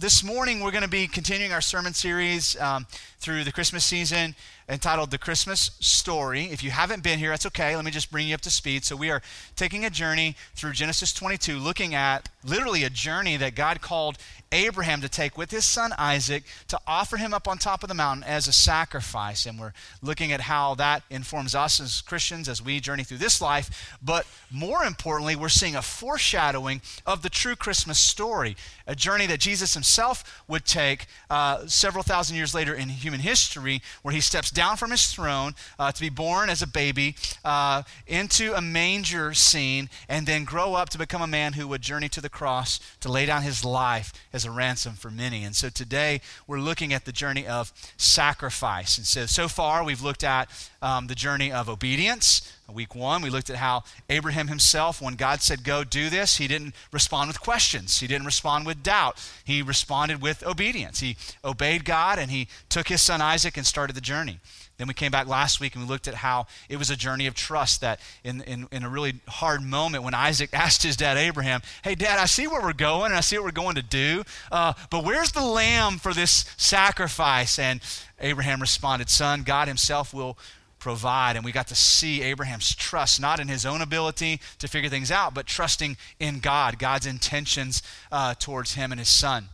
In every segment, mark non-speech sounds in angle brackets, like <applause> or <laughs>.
this morning we're going to be continuing our sermon series um, through the Christmas season entitled The Christmas Story. If you haven't been here, that's okay. Let me just bring you up to speed. So, we are taking a journey through Genesis 22, looking at literally a journey that God called Abraham to take with his son Isaac to offer him up on top of the mountain as a sacrifice. And we're looking at how that informs us as Christians as we journey through this life. But more importantly, we're seeing a foreshadowing of the true Christmas story, a journey that Jesus himself would take uh, several thousand years later in human history, where he steps down from his throne uh, to be born as a baby uh, into a manger scene and then grow up to become a man who would journey to the cross to lay down his life as a ransom for many. And so today we're looking at the journey of sacrifice. And so, so far we've looked at um, the journey of obedience. Week one, we looked at how Abraham himself, when God said, Go do this, he didn't respond with questions. He didn't respond with doubt. He responded with obedience. He obeyed God and he took his son Isaac and started the journey. Then we came back last week and we looked at how it was a journey of trust that in, in, in, a really hard moment when Isaac <laughs> asked his dad Abraham, Hey, dad, I see where we're going and I see what we're going to do, uh, but where's the lamb for this sacrifice? And Abraham responded, Son, God himself will provide. And we got to see Abraham's trust, not in his own ability to figure things out, but trusting in God, God's intentions uh, towards him and his son.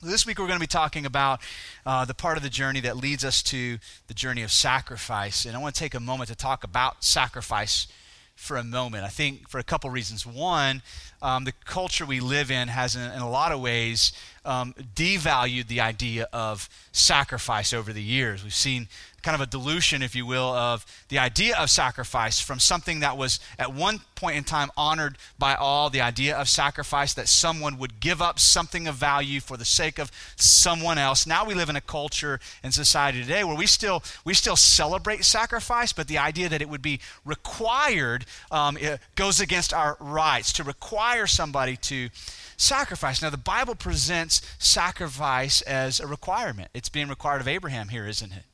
This week we're going to be talking about uh, the part of the journey that leads us to the journey of sacrifice. And I want to take a moment to talk about sacrifice for a moment. I think for a couple reasons. One, um, the culture we live in has, in, in a lot of ways, um, devalued the idea of sacrifice over the years. We've seen kind of a dilution, if you will, of the idea of sacrifice from something that was at one point in time honored by all, the idea of sacrifice, that someone would give up something of value for the sake of someone else. Now we live in a culture and society today where we still, we still celebrate sacrifice, but the idea that it would be required um, goes against our rights to require somebody to sacrifice. Now, the Bible presents sacrifice as a requirement. It's being required of Abraham here, isn't it?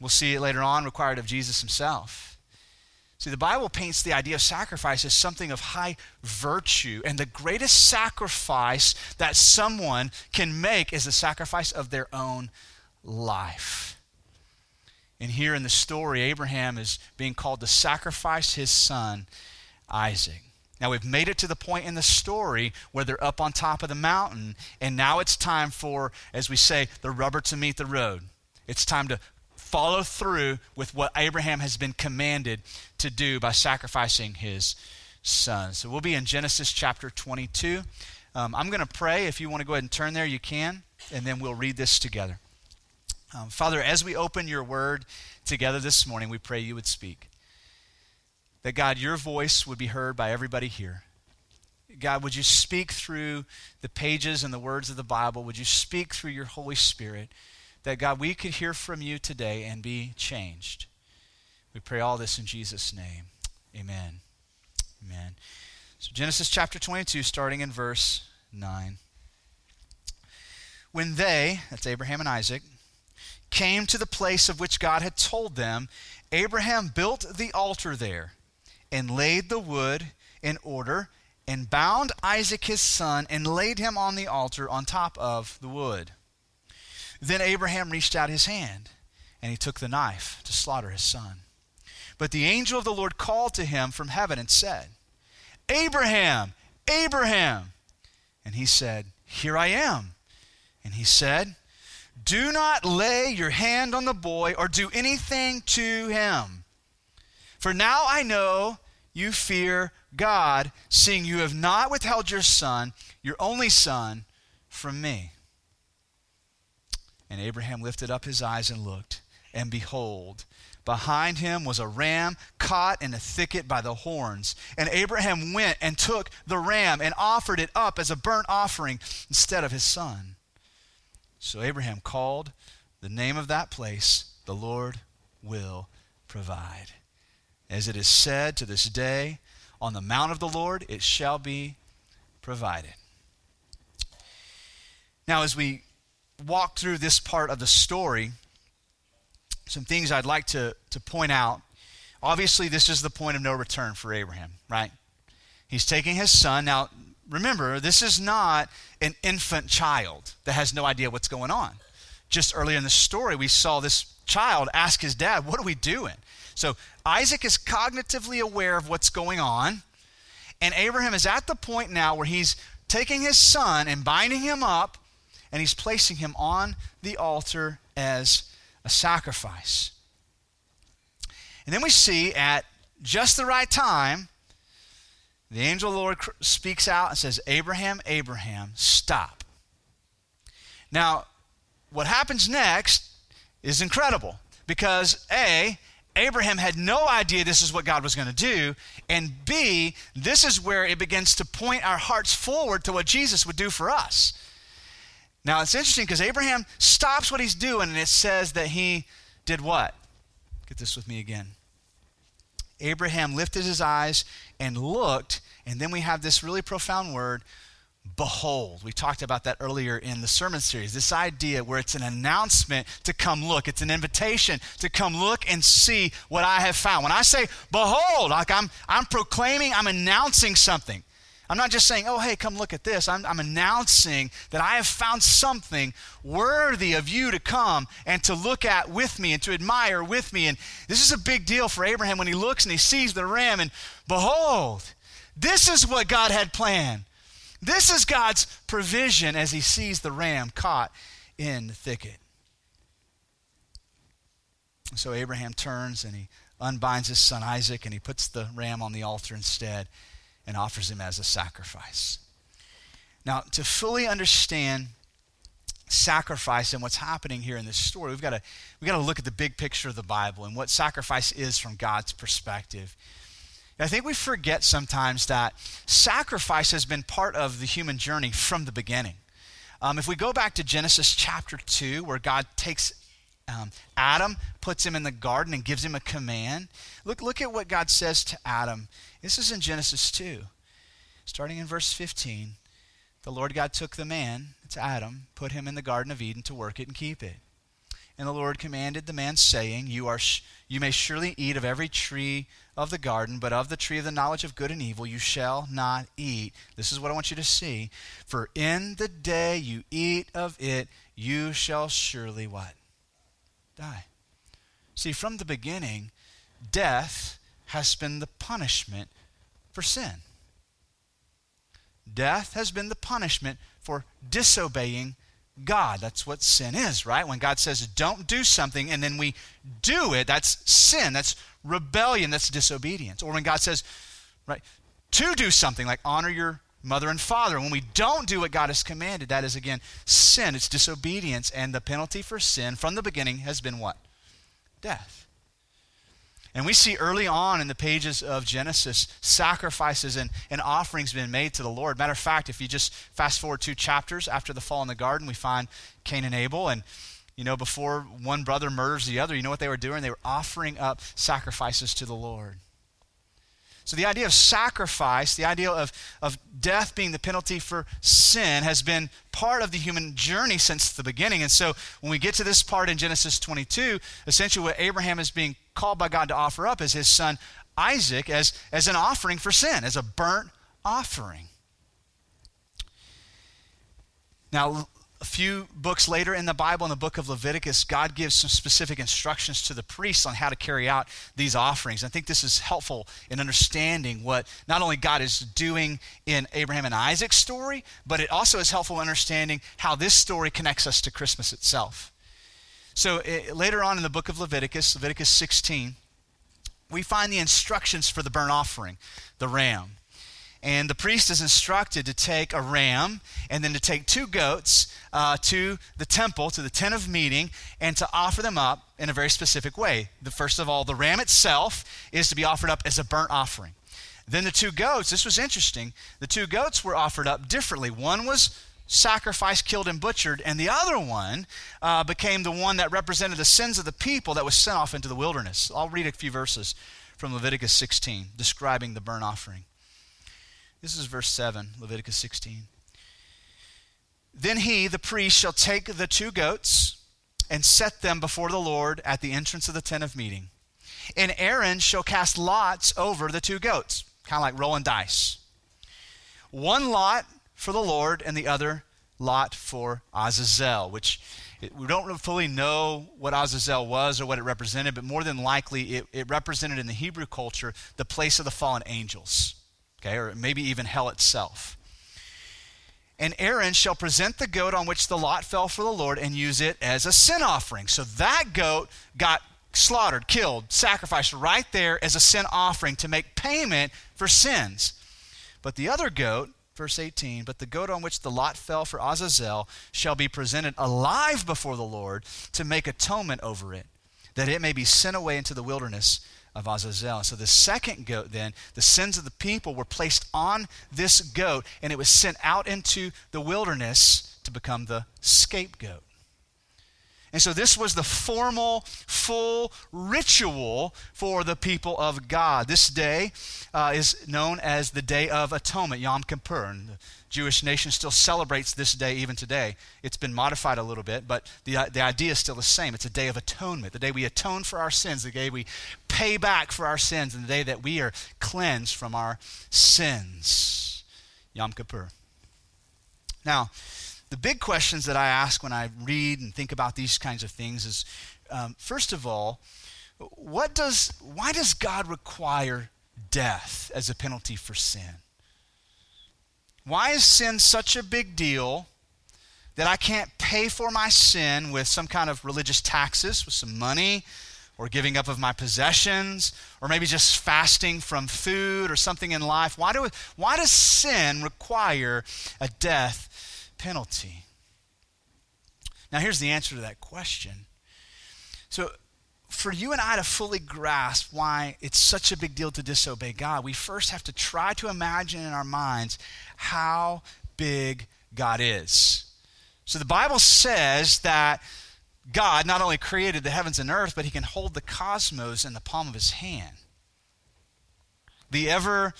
We'll see it later on, required of Jesus himself. See, the Bible paints the idea of sacrifice as something of high virtue, and the greatest sacrifice that someone can make is the sacrifice of their own life. And here in the story, Abraham is being called to sacrifice his son, Isaac. Now we've made it to the point in the story where they're up on top of the mountain, and now it's time for, as we say, the rubber to meet the road. It's time to follow through with what Abraham has been commanded to do by sacrificing his son. So we'll be in Genesis chapter 22. Um, I'm going to pray. If you want to go ahead and turn there, you can, and then we'll read this together. Um, Father, as we open your word together this morning, we pray you would speak. That God, your voice would be heard by everybody here. God, would you speak through the pages and the words of the Bible? Would you speak through your Holy Spirit? That God, we could hear from you today and be changed. We pray all this in Jesus' name. Amen. Amen. So, Genesis chapter 22, starting in verse 9. When they, that's Abraham and Isaac, came to the place of which God had told them, Abraham built the altar there and laid the wood in order and bound Isaac his son and laid him on the altar on top of the wood. Then Abraham reached out his hand and he took the knife to slaughter his son. But the angel of the Lord called to him from heaven and said, Abraham, Abraham. And he said, Here I am. And he said, Do not lay your hand on the boy or do anything to him. For now I know you fear God, seeing you have not withheld your son, your only son, from me. And Abraham lifted up his eyes and looked, and behold, behind him was a ram caught in a thicket by the horns. And Abraham went and took the ram and offered it up as a burnt offering instead of his son. So Abraham called the name of that place, The Lord Will Provide. As it is said to this day, on the mount of the Lord it shall be provided. Now, as we walk through this part of the story, some things I'd like to, to point out. Obviously, this is the point of no return for Abraham, right? He's taking his son. Now, remember, this is not an infant child that has no idea what's going on. Just earlier in the story, we saw this child ask his dad, What are we doing? So Isaac is cognitively aware of what's going on. And Abraham is at the point now where he's taking his son and binding him up and he's placing him on the altar as a sacrifice. And then we see at just the right time, the angel of the Lord speaks out and says, Abraham, Abraham, stop. Now, what happens next is incredible because A, Abraham had no idea this is what God was going to do. And B, this is where it begins to point our hearts forward to what Jesus would do for us. Now, it's interesting because Abraham stops what he's doing and it says that he did what? Get this with me again. Abraham lifted his eyes and looked, and then we have this really profound word behold. We talked about that earlier in the sermon series. This idea where it's an announcement to come look, it's an invitation to come look and see what I have found. When I say behold, like I'm I'm proclaiming, I'm announcing something. I'm not just saying, oh, hey, come look at this. I'm, I'm, announcing that I have found something worthy of you to come and to look at with me and to admire with me. And this is a big deal for Abraham when he looks and he sees the ram, and behold, this is what God had planned. This is God's provision as he sees the ram caught in the thicket. So Abraham turns and he unbinds his son Isaac and he puts the ram on the altar instead and offers him as a sacrifice. Now, to fully understand sacrifice and what's happening here in this story, we've got to, we've got to look at the big picture of the Bible and what sacrifice is from God's perspective. I think we forget sometimes that sacrifice has been part of the human journey from the beginning. Um, if we go back to Genesis chapter 2, where God takes um, Adam, puts him in the garden, and gives him a command, look, look at what God says to Adam. This is in Genesis 2, starting in verse 15. The Lord God took the man, it's Adam, put him in the Garden of Eden to work it and keep it. And the Lord commanded the man, saying, You, are sh- you may surely eat of every tree of the garden, but of the tree of the knowledge of good and evil you shall not eat. This is what I want you to see. For in the day you eat of it, you shall surely what? Die. See, from the beginning, death has been the punishment for sin. Death has been the punishment for disobeying God. That's what sin is, right? When God says, don't do something, and then we do it, that's sin. That's rebellion, that's disobedience. Or when God says, right, to do something like honor your mother and father. When we don't do what God has commanded, that is again sin. It's disobedience. And the penalty for sin from the beginning has been what? Death. And we see early on in the pages of Genesis sacrifices and, and offerings being made to the Lord. Matter of fact, if you just fast forward two chapters after the fall in the garden, we find Cain and Abel. And, you know, before one brother murders the other, you know what they were doing? They were offering up sacrifices to the Lord. So the idea of sacrifice, the idea of, of death being the penalty for sin, has been part of the human journey since the beginning. And so when we get to this part in Genesis 22, essentially what Abraham is being called by God to offer up is his son Isaac as, as an offering for sin, as a burnt offering. Now, a few books later in the Bible, in the book of Leviticus, God gives some specific instructions to the priests on how to carry out these offerings. I think this is helpful in understanding what not only God is doing in Abraham and Isaac's story, but it also is helpful in understanding how this story connects us to Christmas itself. So it, eh, later on in the book of Leviticus, Leviticus 16, we find the instructions for the burnt offering, the ram. And the priest is instructed to take a ram and then to take two goats uh, to the temple, to the tent of meeting, and to offer them up in a very specific way. The, first of all, the ram itself is to be offered up as a burnt offering. Then the two goats, this was interesting, the two goats were offered up differently. One was sacrificed, killed, and butchered, and the other one uh, became the one that represented the sins of the people that was sent off into the wilderness. I'll read a few verses from Leviticus 16 describing the burnt offering. This is verse 7, Leviticus 16. Then he, the priest, shall take the two goats and set them before the Lord at the entrance of the tent of meeting. And Aaron shall cast lots over the two goats, kind of like rolling dice. one lot for the Lord and the other lot for Azazel, which we don't fully know what Azazel was or what it represented, but more than likely it, it represented in the Hebrew culture the place of the fallen angels, okay, or maybe even hell itself. And Aaron shall present the goat on which the lot fell for the Lord and use it as a sin offering. So that goat got slaughtered, killed, sacrificed right there as a sin offering to make payment for sins. But the other goat, verse 18, but the goat on which the lot fell for Azazel shall be presented alive before the Lord to make atonement over it, that it may be sent away into the wilderness of Azazel. So the second goat, then, the sins of the people were placed on this goat, and it was sent out into the wilderness to become the scapegoat. And so this was the formal, full ritual for the people of God. This day uh, is known as the Day of Atonement, Yom Kippur. And the Jewish nation still celebrates this day even today. It's been modified a little bit, but the, uh, the idea is still the same. It's a day of atonement, the day we atone for our sins, the day we pay back for our sins, and the day that we are cleansed from our sins. Yom Kippur. Now, the big questions that I ask when I read and think about these kinds of things is um, first of all, what does, why does God require death as a penalty for sin? Why is sin such a big deal that I can't pay for my sin with some kind of religious taxes, with some money, or giving up of my possessions, or maybe just fasting from food or something in life? Why, do, why does sin require a death penalty? Now, here's the answer to that question. So, for you and I to fully grasp why it's such a big deal to disobey God, we first have to try to imagine in our minds how big God is. So, the Bible says that God not only created the heavens and earth, but he can hold the cosmos in the palm of his hand. The ever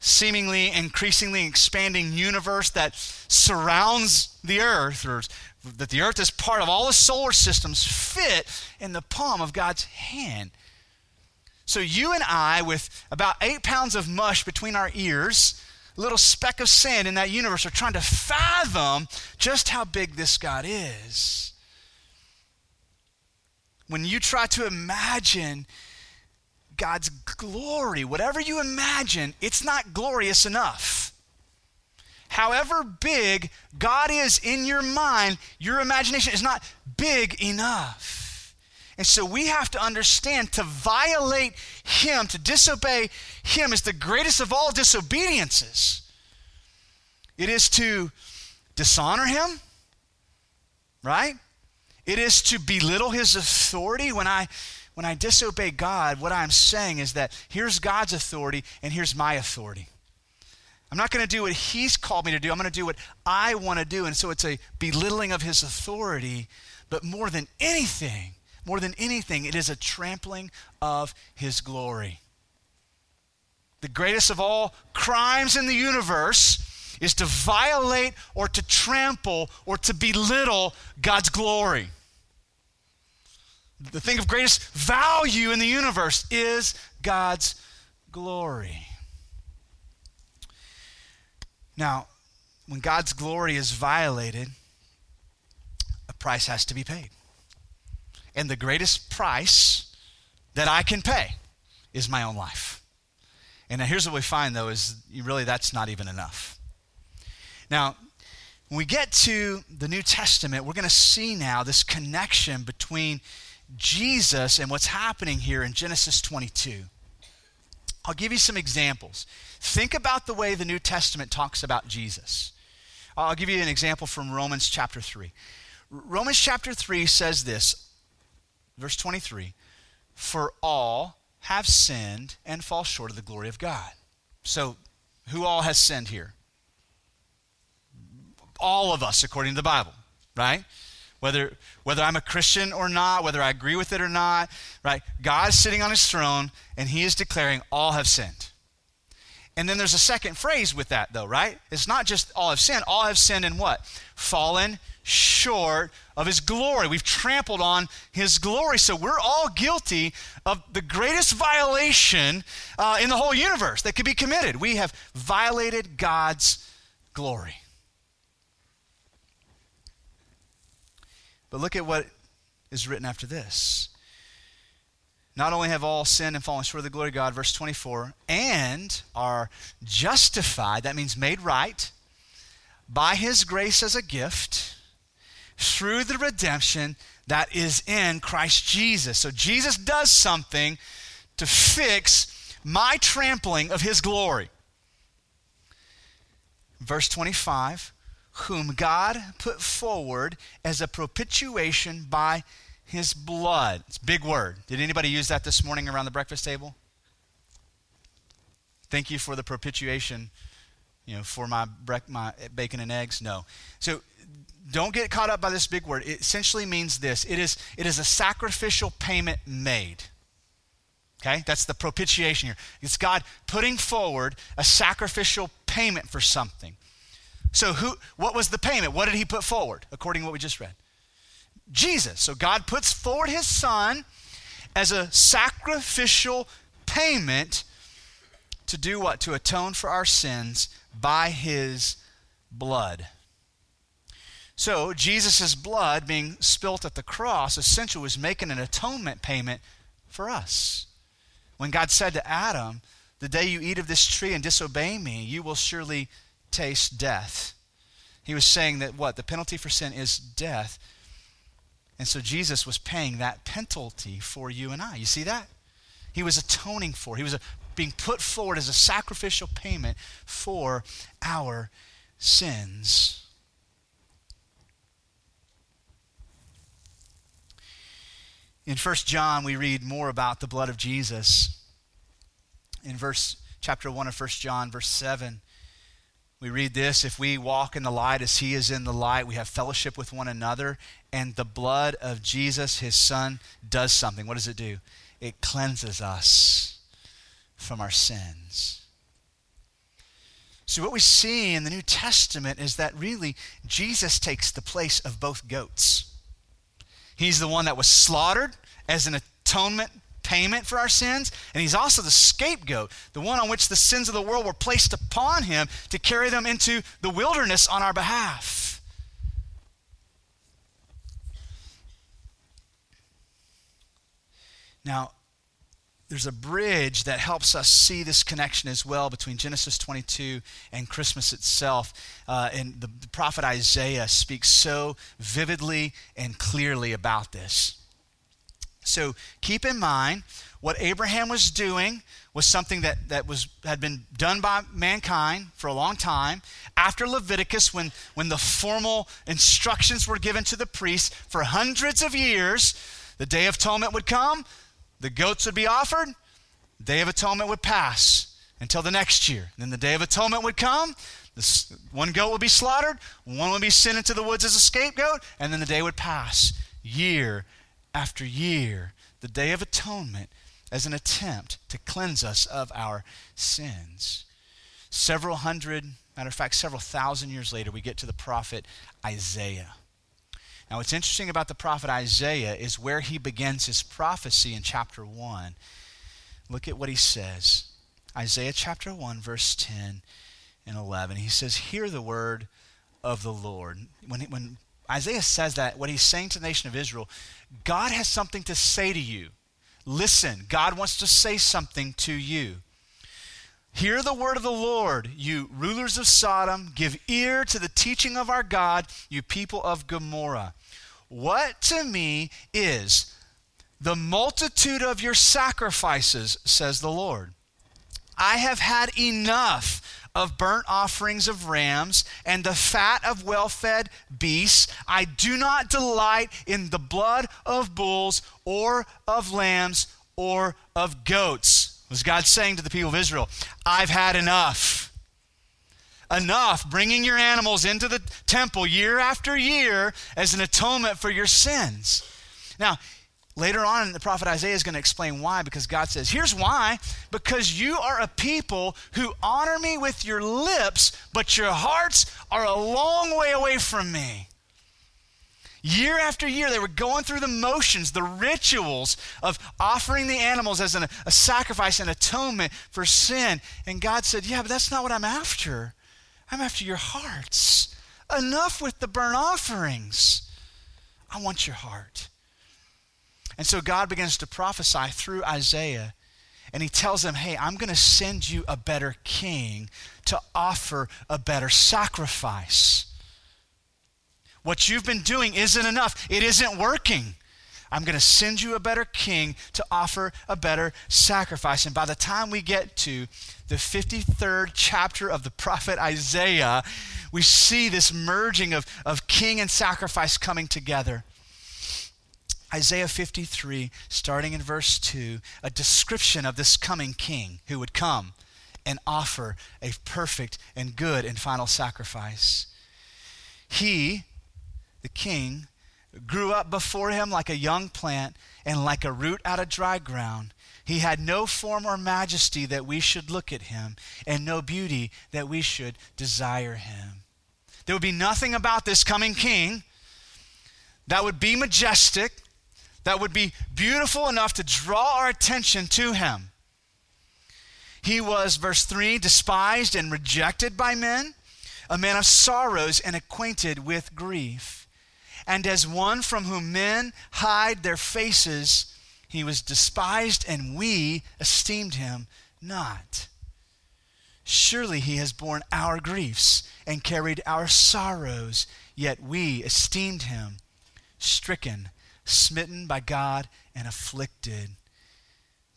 seemingly increasingly expanding universe that surrounds the earth, or that the earth is part of all the solar systems, fit in the palm of God's hand. So you and I, with about eight pounds of mush between our ears, little speck of sand in that universe, are trying to fathom just how big this God is. When you try to imagine God's glory. Whatever you imagine, it's not glorious enough. However big God is in your mind, your imagination is not big enough. And so we have to understand to violate Him, to disobey Him, is the greatest of all disobediences. It is to dishonor Him, right? It is to belittle His authority. When I when I disobey God, what I'm saying is that here's God's authority and here's my authority. I'm not going to do what He's called me to do. I'm going to do what I want to do. And so it's a belittling of His authority. But more than anything, more than anything, it is a trampling of His glory. The greatest of all crimes in the universe is to violate or to trample or to belittle God's glory the thing of greatest value in the universe is God's glory. Now, when God's glory is violated, a price has to be paid. And the greatest price that I can pay is my own life. And here's what we find, though, is really that's not even enough. Now, when we get to the New Testament, we're going to see now this connection between Jesus and what's happening here in Genesis 22. I'll give you some examples. Think about the way the New Testament talks about Jesus. I'll give you an example from Romans chapter 3. Romans chapter 3 says this, verse 23 For all have sinned and fall short of the glory of God. So, who all has sinned here? All of us, according to the Bible, right? Whether, whether I'm a Christian or not, whether I agree with it or not, right? God is sitting on his throne and he is declaring, all have sinned. And then there's a second phrase with that, though, right? It's not just all have sinned. All have sinned and what? Fallen short of his glory. We've trampled on his glory. So we're all guilty of the greatest violation uh, in the whole universe that could be committed. We have violated God's glory. But look at what is written after this. Not only have all sinned and fallen short of the glory of God, verse 24, and are justified, that means made right, by his grace as a gift through the redemption that is in Christ Jesus. So Jesus does something to fix my trampling of his glory. Verse 25, whom God put forward as a propitiation by his blood. It's a big word. Did anybody use that this morning around the breakfast table? Thank you for the propitiation, you know, for my, bre- my bacon and eggs. No. So don't get caught up by this big word. It essentially means this it is, it is a sacrificial payment made. Okay? That's the propitiation here. It's God putting forward a sacrificial payment for something. So who what was the payment? What did he put forward according to what we just read? Jesus. So God puts forward his son as a sacrificial payment to do what? To atone for our sins by his blood. So, Jesus' blood being spilt at the cross essentially was making an atonement payment for us. When God said to Adam, The day you eat of this tree and disobey me, you will surely taste death. He was saying that what? The penalty for sin is death. And so Jesus was paying that penalty for you and I. You see that? He was atoning for. He was a, being put forward as a sacrificial payment for our sins. In 1 John, we read more about the blood of Jesus. In verse chapter 1 of 1 John, verse 7, we read this If we walk in the light as he is in the light, we have fellowship with one another, and the blood of Jesus, his son, does something. What does it do? It cleanses us from our sins. So, what we see in the New Testament is that really Jesus takes the place of both goats. He's the one that was slaughtered as an atonement payment for our sins, and he's also the scapegoat, the one on which the sins of the world were placed upon him to carry them into the wilderness on our behalf. Now, there's a bridge that helps us see this connection as well between Genesis 22 and Christmas itself. Uh, and the, the prophet Isaiah speaks so vividly and clearly about this. So keep in mind what Abraham was doing was something that, that was, had been done by mankind for a long time. After Leviticus, when, when the formal instructions were given to the priests for hundreds of years, the Day of Atonement would come, the goats would be offered, Day of Atonement would pass until the next year. Then the Day of Atonement would come, this, one goat would be slaughtered, one would be sent into the woods as a scapegoat, and then the day would pass year after year. The Day of Atonement as an attempt to cleanse us of our sins. Several hundred, matter of fact, several thousand years later, we get to the prophet Isaiah. Now, what's interesting about the prophet Isaiah is where he begins his prophecy in chapter 1. Look at what he says. Isaiah chapter 1, verse 10 and 11. He says, Hear the word of the Lord. When, when Isaiah says that, what he's saying to the nation of Israel, God has something to say to you. Listen, God wants to say something to you. Hear the word of the Lord, you rulers of Sodom. Give ear to the teaching of our God, you people of Gomorrah. What to me is the multitude of your sacrifices, says the Lord. I have had enough of burnt offerings of rams and the fat of well fed beasts. I do not delight in the blood of bulls or of lambs or of goats. Was God saying to the people of Israel, I've had enough enough bringing your animals into the temple year after year as an atonement for your sins. Now, later on, the prophet Isaiah is going to explain why, because God says, Here's why because you are a people who honor me with your lips, but your hearts are a long way away from me. Year after year, they were going through the motions, the rituals of offering the animals as an, a sacrifice and atonement for sin. And God said, Yeah, but that's not what I'm after. I'm after your hearts. Enough with the burnt offerings. I want your heart. And so God begins to prophesy through Isaiah. And he tells them, Hey, I'm going to send you a better king to offer a better sacrifice. What you've been doing isn't enough, it isn't working. I'm going to send you a better king to offer a better sacrifice. And by the time we get to the 53rd chapter of the prophet Isaiah, we see this merging of, of king and sacrifice coming together. Isaiah 53, starting in verse 2, a description of this coming king who would come and offer a perfect and good and final sacrifice. He, the king, grew up before him like a young plant and like a root out of dry ground. He had no form or majesty that we should look at him, and no beauty that we should desire him. There would be nothing about this coming king that would be majestic, that would be beautiful enough to draw our attention to him. He was, verse 3, despised and rejected by men, a man of sorrows and acquainted with grief and as one from whom men hide their faces, he was despised, and we esteemed him not. Surely he has borne our griefs and carried our sorrows, yet we esteemed him stricken, smitten by God, and afflicted.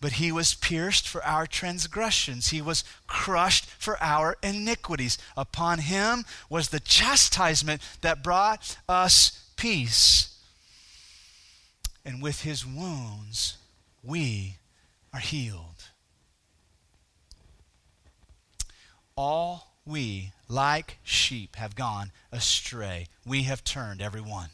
But he was pierced for our transgressions, he was crushed for our iniquities. Upon him was the chastisement that brought us peace. And with his wounds, we are healed. All we, like sheep, have gone astray. We have turned every one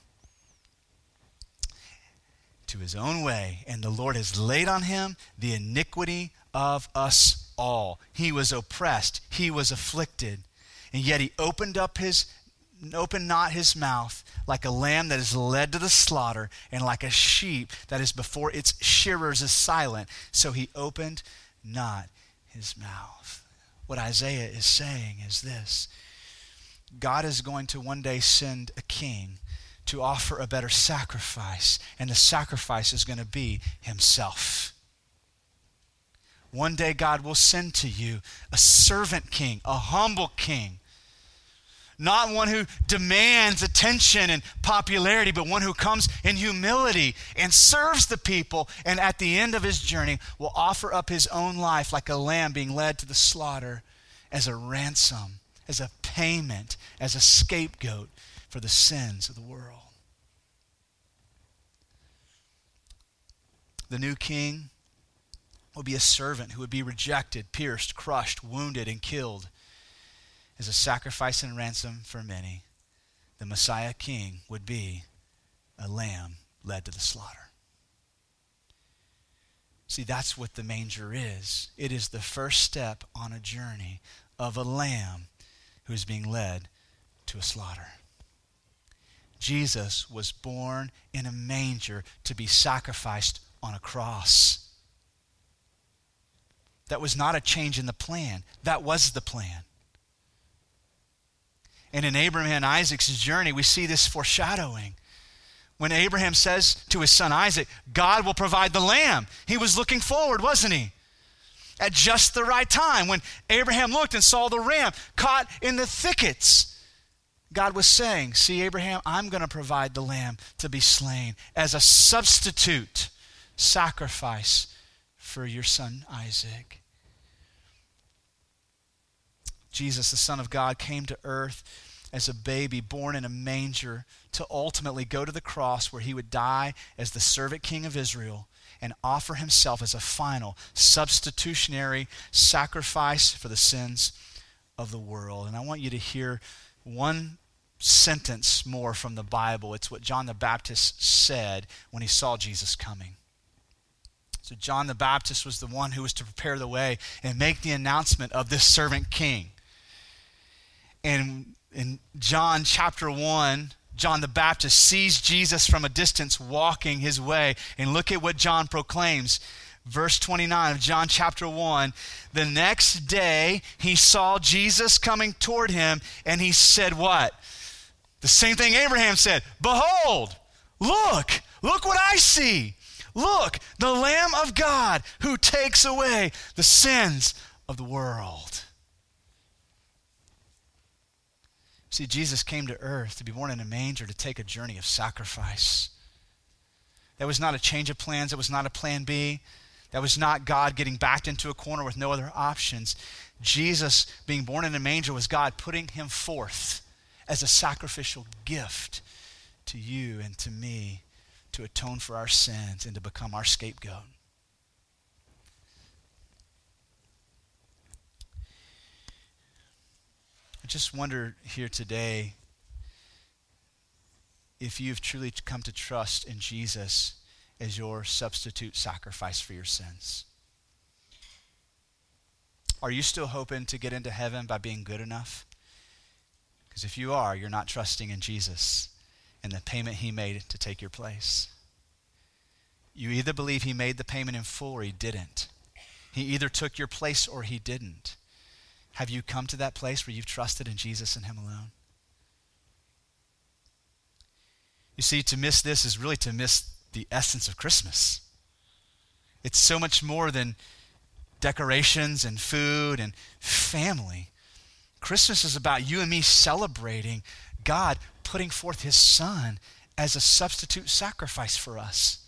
to his own way, and the Lord has laid on him the iniquity of us all. He was oppressed, he was afflicted, and yet he opened up his open not his mouth like a lamb that is led to the slaughter and like a sheep that is before its shearers is silent. So he opened not his mouth. What isaiah is saying is this. God is going to one day send a king to offer a better sacrifice and the sacrifice is going to be himself. One day god will send to you a servant king a humble king. Not one who demands attention and popularity, but one who comes in humility and serves the people, and at the end of his journey will offer up his own life like a lamb being led to the slaughter as a ransom, as a payment, as a scapegoat for the sins of the world. The new king will be a servant who would be rejected, pierced, crushed, wounded, and killed as a sacrifice and ransom for many, the Messiah King would be a lamb led to the slaughter. See, that's what the manger is. It is the first step on a journey of a lamb who is being led to a slaughter. Jesus was born in a manger to be sacrificed on a cross. That was not a change in the plan, that was the plan. And in Abraham and Isaac's journey, we see this foreshadowing. When Abraham says to his son Isaac, God will provide the lamb, he was looking forward, wasn't he? At just the right time, when Abraham looked and saw the ram caught in the thickets, God was saying, See, Abraham, I'm going to provide the lamb to be slain as a substitute sacrifice for your son Isaac. Jesus, the Son of God, came to earth as a baby born in a manger to ultimately go to the cross where he would die as the servant king of Israel and offer himself as a final substitutionary sacrifice for the sins of the world. And I want you to hear one sentence more from the Bible. It's what John the Baptist said when he saw Jesus coming. So, John the Baptist was the one who was to prepare the way and make the announcement of this servant king. And in John chapter 1, John the Baptist sees Jesus from a distance walking his way. And look at what John proclaims. Verse 29 of John chapter 1. The next day he saw Jesus coming toward him, and he said, What? The same thing Abraham said Behold, look, look what I see. Look, the Lamb of God who takes away the sins of the world. See, Jesus came to earth to be born in a manger to take a journey of sacrifice. That was not a change of plans, that was not a plan B. That was not God getting backed into a corner with no other options. Jesus being born in a manger was God putting him forth as a sacrificial gift to you and to me to atone for our sins and to become our scapegoat. I just wonder here today if you've truly come to trust in Jesus as your substitute sacrifice for your sins. Are you still hoping to get into heaven by being good enough? Because if you are, you're not trusting in Jesus and the payment he made to take your place. You either believe he made the payment in full or he didn't. He either took your place or he didn't. Have you come to that place where you've trusted in Jesus and Him alone? You see, to miss this is really to miss the essence of Christmas. It's so much more than decorations and food and family. Christmas is about you and me celebrating God putting forth His Son as a substitute sacrifice for us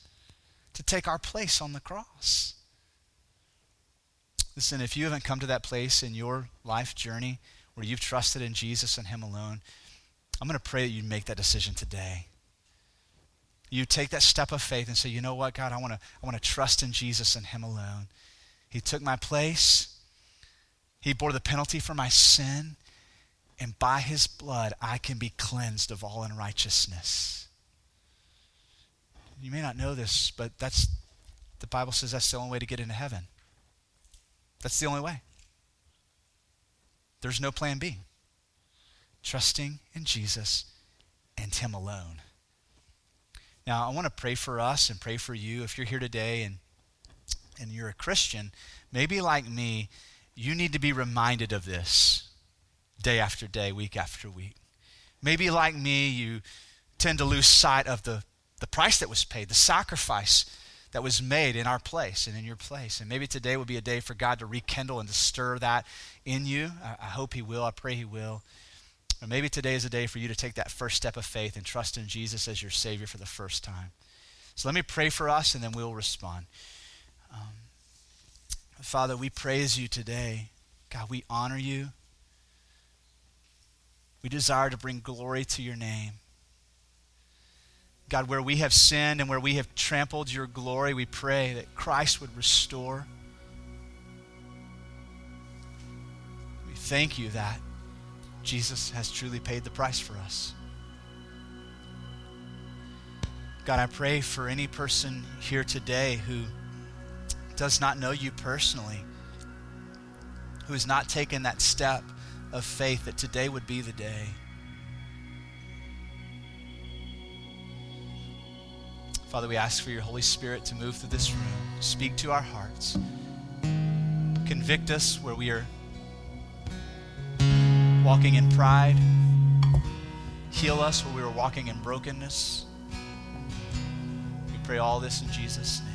to take our place on the cross. Listen, if you haven't come to that place in your life journey where you've trusted in Jesus and Him alone, I'm going to pray that you make that decision today. You take that step of faith and say, you know what, God, I want to I want to trust in Jesus and Him alone. He took my place. He bore the penalty for my sin. And by his blood, I can be cleansed of all unrighteousness. You may not know this, but that's the Bible says that's the only way to get into heaven. That's the only way. There's no plan B. Trusting in Jesus and Him alone. Now, I want to pray for us and pray for you. If you're here today and, and you're a Christian, maybe like me, you need to be reminded of this day after day, week after week. Maybe like me, you tend to lose sight of the, the price that was paid, the sacrifice that was made in our place and in your place. And maybe today will be a day for God to rekindle and to stir that in you. I, I hope He will. I pray He will. Or maybe today is a day for you to take that first step of faith and trust in Jesus as your Savior for the first time. So let me pray for us and then we'll respond. Um, Father, we praise you today. God, we honor you. We desire to bring glory to your name. God, where we have sinned and where we have trampled your glory, we pray that Christ would restore. We thank you that Jesus has truly paid the price for us. God, I pray for any person here today who does not know you personally, who has not taken that step of faith, that today would be the day. Father, we ask for your Holy Spirit to move through this room, speak to our hearts, convict us where we are walking in pride, heal us where we are walking in brokenness. We pray all this in Jesus' name.